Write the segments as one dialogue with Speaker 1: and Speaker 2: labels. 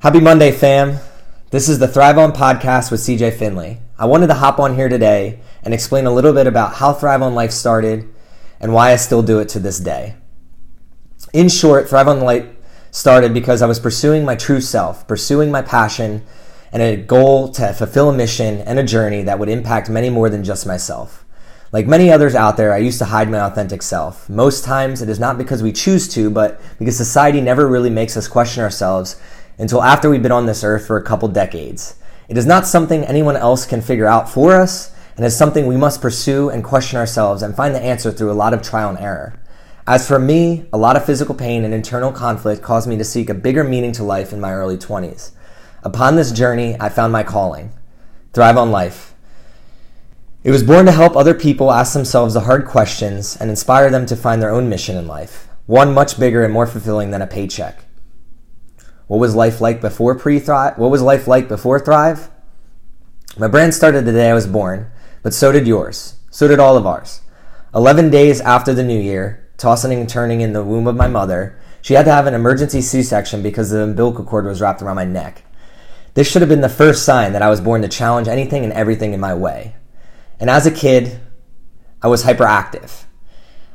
Speaker 1: Happy Monday, fam. This is the Thrive On podcast with CJ Finley. I wanted to hop on here today and explain a little bit about how Thrive On Life started and why I still do it to this day. In short, Thrive On Life started because I was pursuing my true self, pursuing my passion, and a goal to fulfill a mission and a journey that would impact many more than just myself. Like many others out there, I used to hide my authentic self. Most times it is not because we choose to, but because society never really makes us question ourselves until after we've been on this earth for a couple decades. It is not something anyone else can figure out for us, and is something we must pursue and question ourselves and find the answer through a lot of trial and error. As for me, a lot of physical pain and internal conflict caused me to seek a bigger meaning to life in my early 20s. Upon this journey, I found my calling Thrive on Life. It was born to help other people ask themselves the hard questions and inspire them to find their own mission in life, one much bigger and more fulfilling than a paycheck. What was life like before pre Thrive? What was life like before Thrive? My brand started the day I was born, but so did yours. So did all of ours. 11 days after the new year, tossing and turning in the womb of my mother, she had to have an emergency C section because the umbilical cord was wrapped around my neck. This should have been the first sign that I was born to challenge anything and everything in my way. And as a kid, I was hyperactive.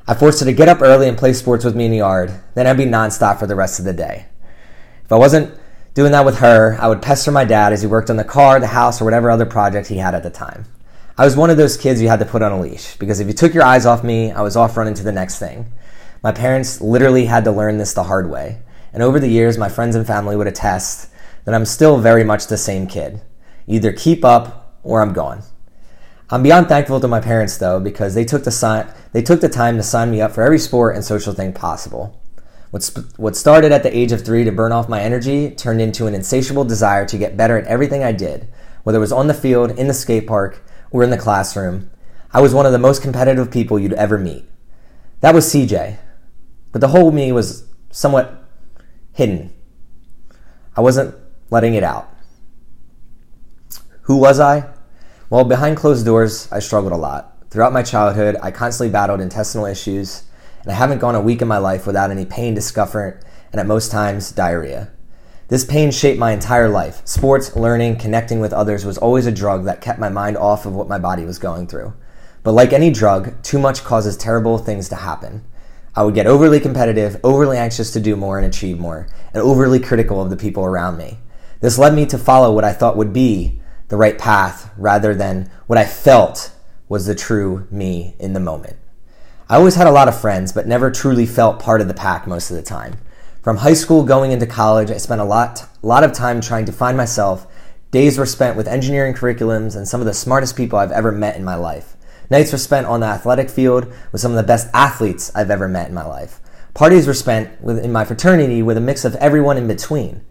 Speaker 1: I forced her to get up early and play sports with me in the yard, then I'd be nonstop for the rest of the day. If I wasn't doing that with her, I would pester my dad as he worked on the car, the house, or whatever other project he had at the time. I was one of those kids you had to put on a leash because if you took your eyes off me, I was off running to the next thing. My parents literally had to learn this the hard way. And over the years, my friends and family would attest that I'm still very much the same kid. Either keep up or I'm gone. I'm beyond thankful to my parents though because they took the si- they took the time to sign me up for every sport and social thing possible. What, sp- what started at the age of three to burn off my energy turned into an insatiable desire to get better at everything I did, whether it was on the field, in the skate park, or in the classroom. I was one of the most competitive people you'd ever meet. That was CJ. But the whole me was somewhat hidden. I wasn't letting it out. Who was I? Well, behind closed doors, I struggled a lot. Throughout my childhood, I constantly battled intestinal issues and I haven't gone a week in my life without any pain, discomfort, and at most times, diarrhea. This pain shaped my entire life. Sports, learning, connecting with others was always a drug that kept my mind off of what my body was going through. But like any drug, too much causes terrible things to happen. I would get overly competitive, overly anxious to do more and achieve more, and overly critical of the people around me. This led me to follow what I thought would be the right path rather than what I felt was the true me in the moment. I always had a lot of friends, but never truly felt part of the pack most of the time. From high school going into college, I spent a lot, lot of time trying to find myself. Days were spent with engineering curriculums and some of the smartest people I've ever met in my life. Nights were spent on the athletic field with some of the best athletes I've ever met in my life. Parties were spent in my fraternity with a mix of everyone in between.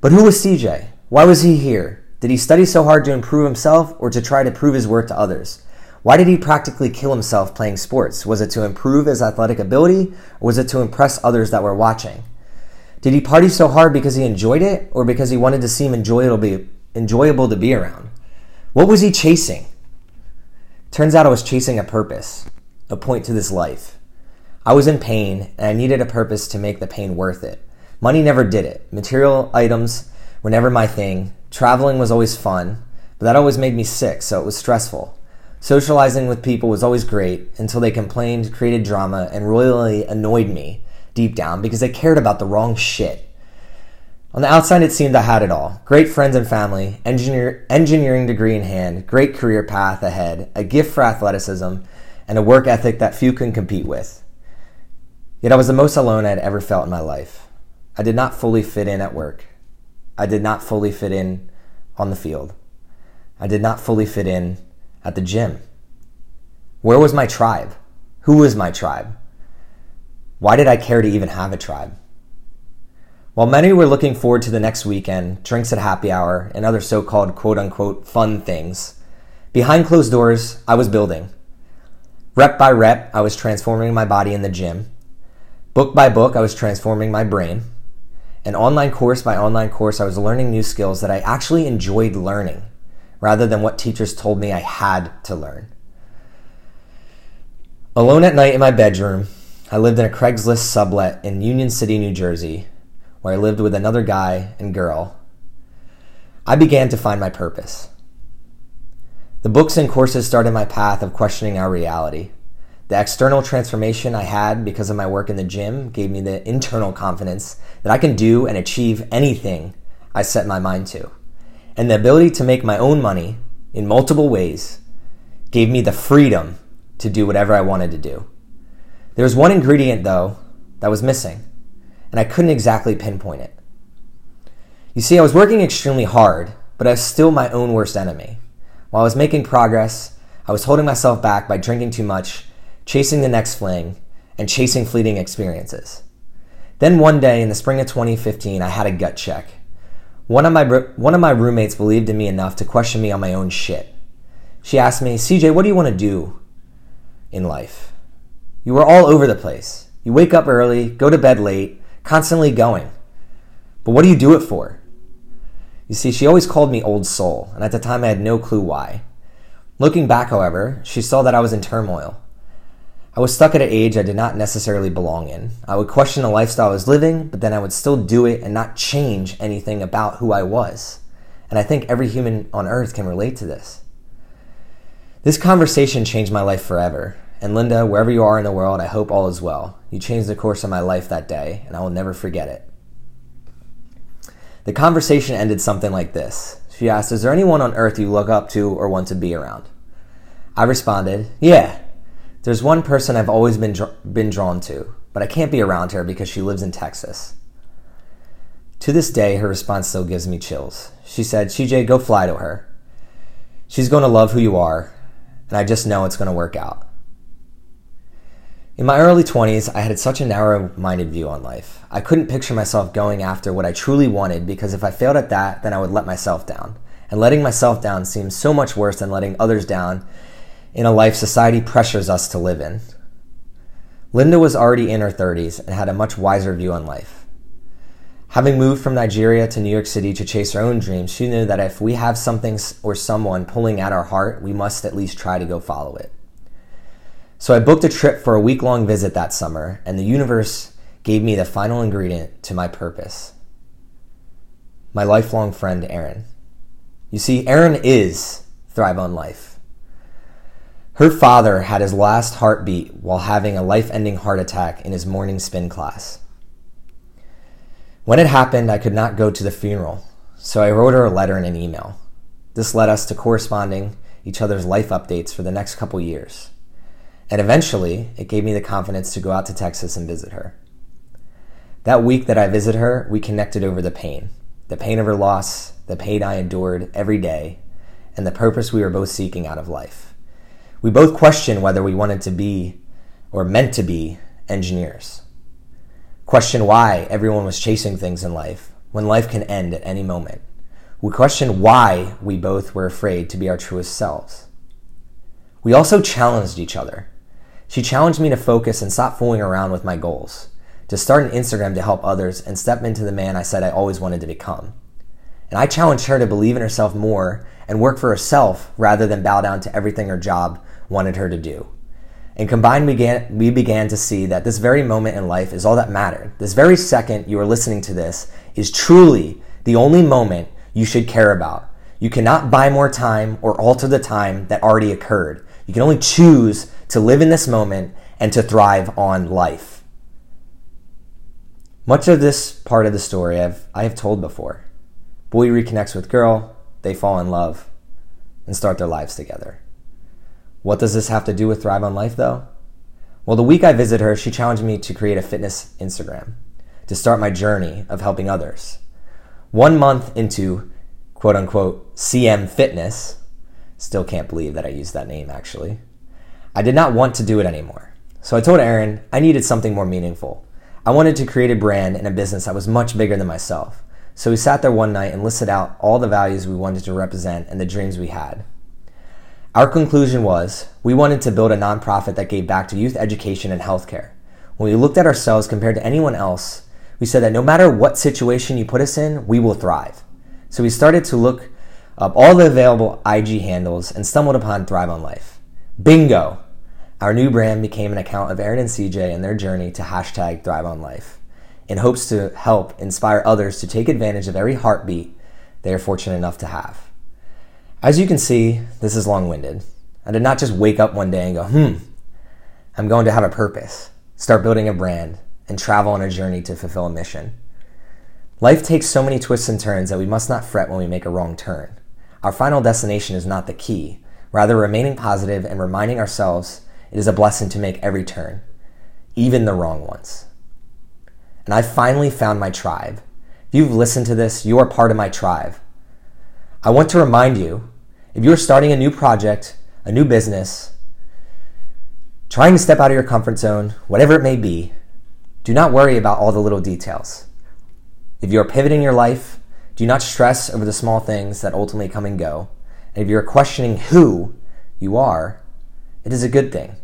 Speaker 1: But who was CJ? Why was he here? Did he study so hard to improve himself or to try to prove his worth to others? Why did he practically kill himself playing sports? Was it to improve his athletic ability or was it to impress others that were watching? Did he party so hard because he enjoyed it or because he wanted to seem enjoyable to be, enjoyable to be around? What was he chasing? Turns out I was chasing a purpose, a point to this life. I was in pain and I needed a purpose to make the pain worth it. Money never did it. Material items were never my thing. Traveling was always fun, but that always made me sick, so it was stressful. Socializing with people was always great until they complained, created drama, and royally annoyed me deep down because they cared about the wrong shit. On the outside, it seemed I had it all great friends and family, engineer, engineering degree in hand, great career path ahead, a gift for athleticism, and a work ethic that few can compete with. Yet I was the most alone I had ever felt in my life. I did not fully fit in at work. I did not fully fit in on the field. I did not fully fit in at the gym? Where was my tribe? Who was my tribe? Why did I care to even have a tribe? While many were looking forward to the next weekend, drinks at happy hour, and other so called quote unquote fun things, behind closed doors, I was building. Rep by rep, I was transforming my body in the gym. Book by book, I was transforming my brain. And online course by online course, I was learning new skills that I actually enjoyed learning rather than what teachers told me I had to learn. Alone at night in my bedroom, I lived in a Craigslist sublet in Union City, New Jersey, where I lived with another guy and girl I began to find my purpose. The books and courses started my path of questioning our reality. The external transformation I had because of my work in the gym gave me the internal confidence that I can do and achieve anything I set my mind to. And the ability to make my own money in multiple ways gave me the freedom to do whatever I wanted to do. There was one ingredient, though, that was missing, and I couldn't exactly pinpoint it. You see, I was working extremely hard, but I was still my own worst enemy. While I was making progress, I was holding myself back by drinking too much, chasing the next fling, and chasing fleeting experiences. Then one day in the spring of 2015, I had a gut check. One of my one of my roommates believed in me enough to question me on my own shit. She asked me, "CJ, what do you want to do in life? You are all over the place. You wake up early, go to bed late, constantly going. But what do you do it for?" You see, she always called me old soul, and at the time I had no clue why. Looking back, however, she saw that I was in turmoil. I was stuck at an age I did not necessarily belong in. I would question the lifestyle I was living, but then I would still do it and not change anything about who I was. And I think every human on earth can relate to this. This conversation changed my life forever. And Linda, wherever you are in the world, I hope all is well. You changed the course of my life that day, and I will never forget it. The conversation ended something like this. She asked, Is there anyone on earth you look up to or want to be around? I responded, Yeah, there's one person I've always been, dr- been drawn to, but I can't be around her because she lives in Texas. To this day, her response still gives me chills. She said, CJ, go fly to her. She's going to love who you are, and I just know it's going to work out. In my early 20s, I had such a narrow minded view on life. I couldn't picture myself going after what I truly wanted because if I failed at that, then I would let myself down. And letting myself down seems so much worse than letting others down in a life society pressures us to live in. Linda was already in her 30s and had a much wiser view on life. Having moved from Nigeria to New York City to chase her own dreams, she knew that if we have something or someone pulling at our heart, we must at least try to go follow it. So I booked a trip for a week long visit that summer, and the universe gave me the final ingredient to my purpose my lifelong friend, Aaron. You see, Aaron is Thrive on Life. Her father had his last heartbeat while having a life ending heart attack in his morning spin class. When it happened, I could not go to the funeral, so I wrote her a letter and an email. This led us to corresponding each other's life updates for the next couple years. And eventually, it gave me the confidence to go out to Texas and visit her. That week that I visited her, we connected over the pain the pain of her loss, the pain I endured every day, and the purpose we were both seeking out of life. We both questioned whether we wanted to be or meant to be engineers. Question why everyone was chasing things in life when life can end at any moment. We questioned why we both were afraid to be our truest selves. We also challenged each other. She challenged me to focus and stop fooling around with my goals, to start an Instagram to help others and step into the man I said I always wanted to become. And I challenged her to believe in herself more and work for herself rather than bow down to everything her job wanted her to do. And combined, we began, we began to see that this very moment in life is all that mattered. This very second you are listening to this is truly the only moment you should care about. You cannot buy more time or alter the time that already occurred. You can only choose to live in this moment and to thrive on life. Much of this part of the story I've, I have told before. Boy reconnects with girl, they fall in love, and start their lives together. What does this have to do with Thrive on Life, though? Well, the week I visited her, she challenged me to create a fitness Instagram to start my journey of helping others. One month into quote unquote CM Fitness, still can't believe that I used that name actually, I did not want to do it anymore. So I told Aaron I needed something more meaningful. I wanted to create a brand and a business that was much bigger than myself. So we sat there one night and listed out all the values we wanted to represent and the dreams we had. Our conclusion was we wanted to build a nonprofit that gave back to youth education and healthcare. When we looked at ourselves compared to anyone else, we said that no matter what situation you put us in, we will thrive. So we started to look up all the available IG handles and stumbled upon Thrive on Life. Bingo! Our new brand became an account of Aaron and CJ and their journey to hashtag Thrive on Life in hopes to help inspire others to take advantage of every heartbeat they are fortunate enough to have. As you can see, this is long winded. I did not just wake up one day and go, hmm, I'm going to have a purpose, start building a brand, and travel on a journey to fulfill a mission. Life takes so many twists and turns that we must not fret when we make a wrong turn. Our final destination is not the key, rather, remaining positive and reminding ourselves it is a blessing to make every turn, even the wrong ones. And I finally found my tribe. If you've listened to this, you are part of my tribe. I want to remind you if you're starting a new project, a new business, trying to step out of your comfort zone, whatever it may be, do not worry about all the little details. If you are pivoting your life, do not stress over the small things that ultimately come and go. And if you're questioning who you are, it is a good thing.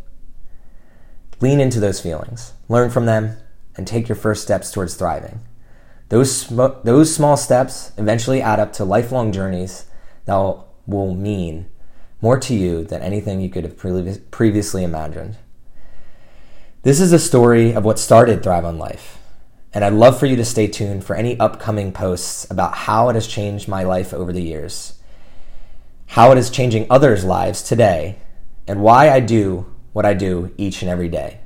Speaker 1: Lean into those feelings, learn from them, and take your first steps towards thriving. Those, sm- those small steps eventually add up to lifelong journeys that will, will mean more to you than anything you could have pre- previously imagined. This is a story of what started Thrive on Life, and I'd love for you to stay tuned for any upcoming posts about how it has changed my life over the years, how it is changing others' lives today, and why I do what I do each and every day.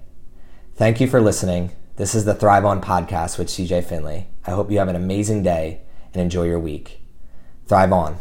Speaker 1: Thank you for listening. This is the Thrive On podcast with CJ Finley. I hope you have an amazing day and enjoy your week. Thrive on.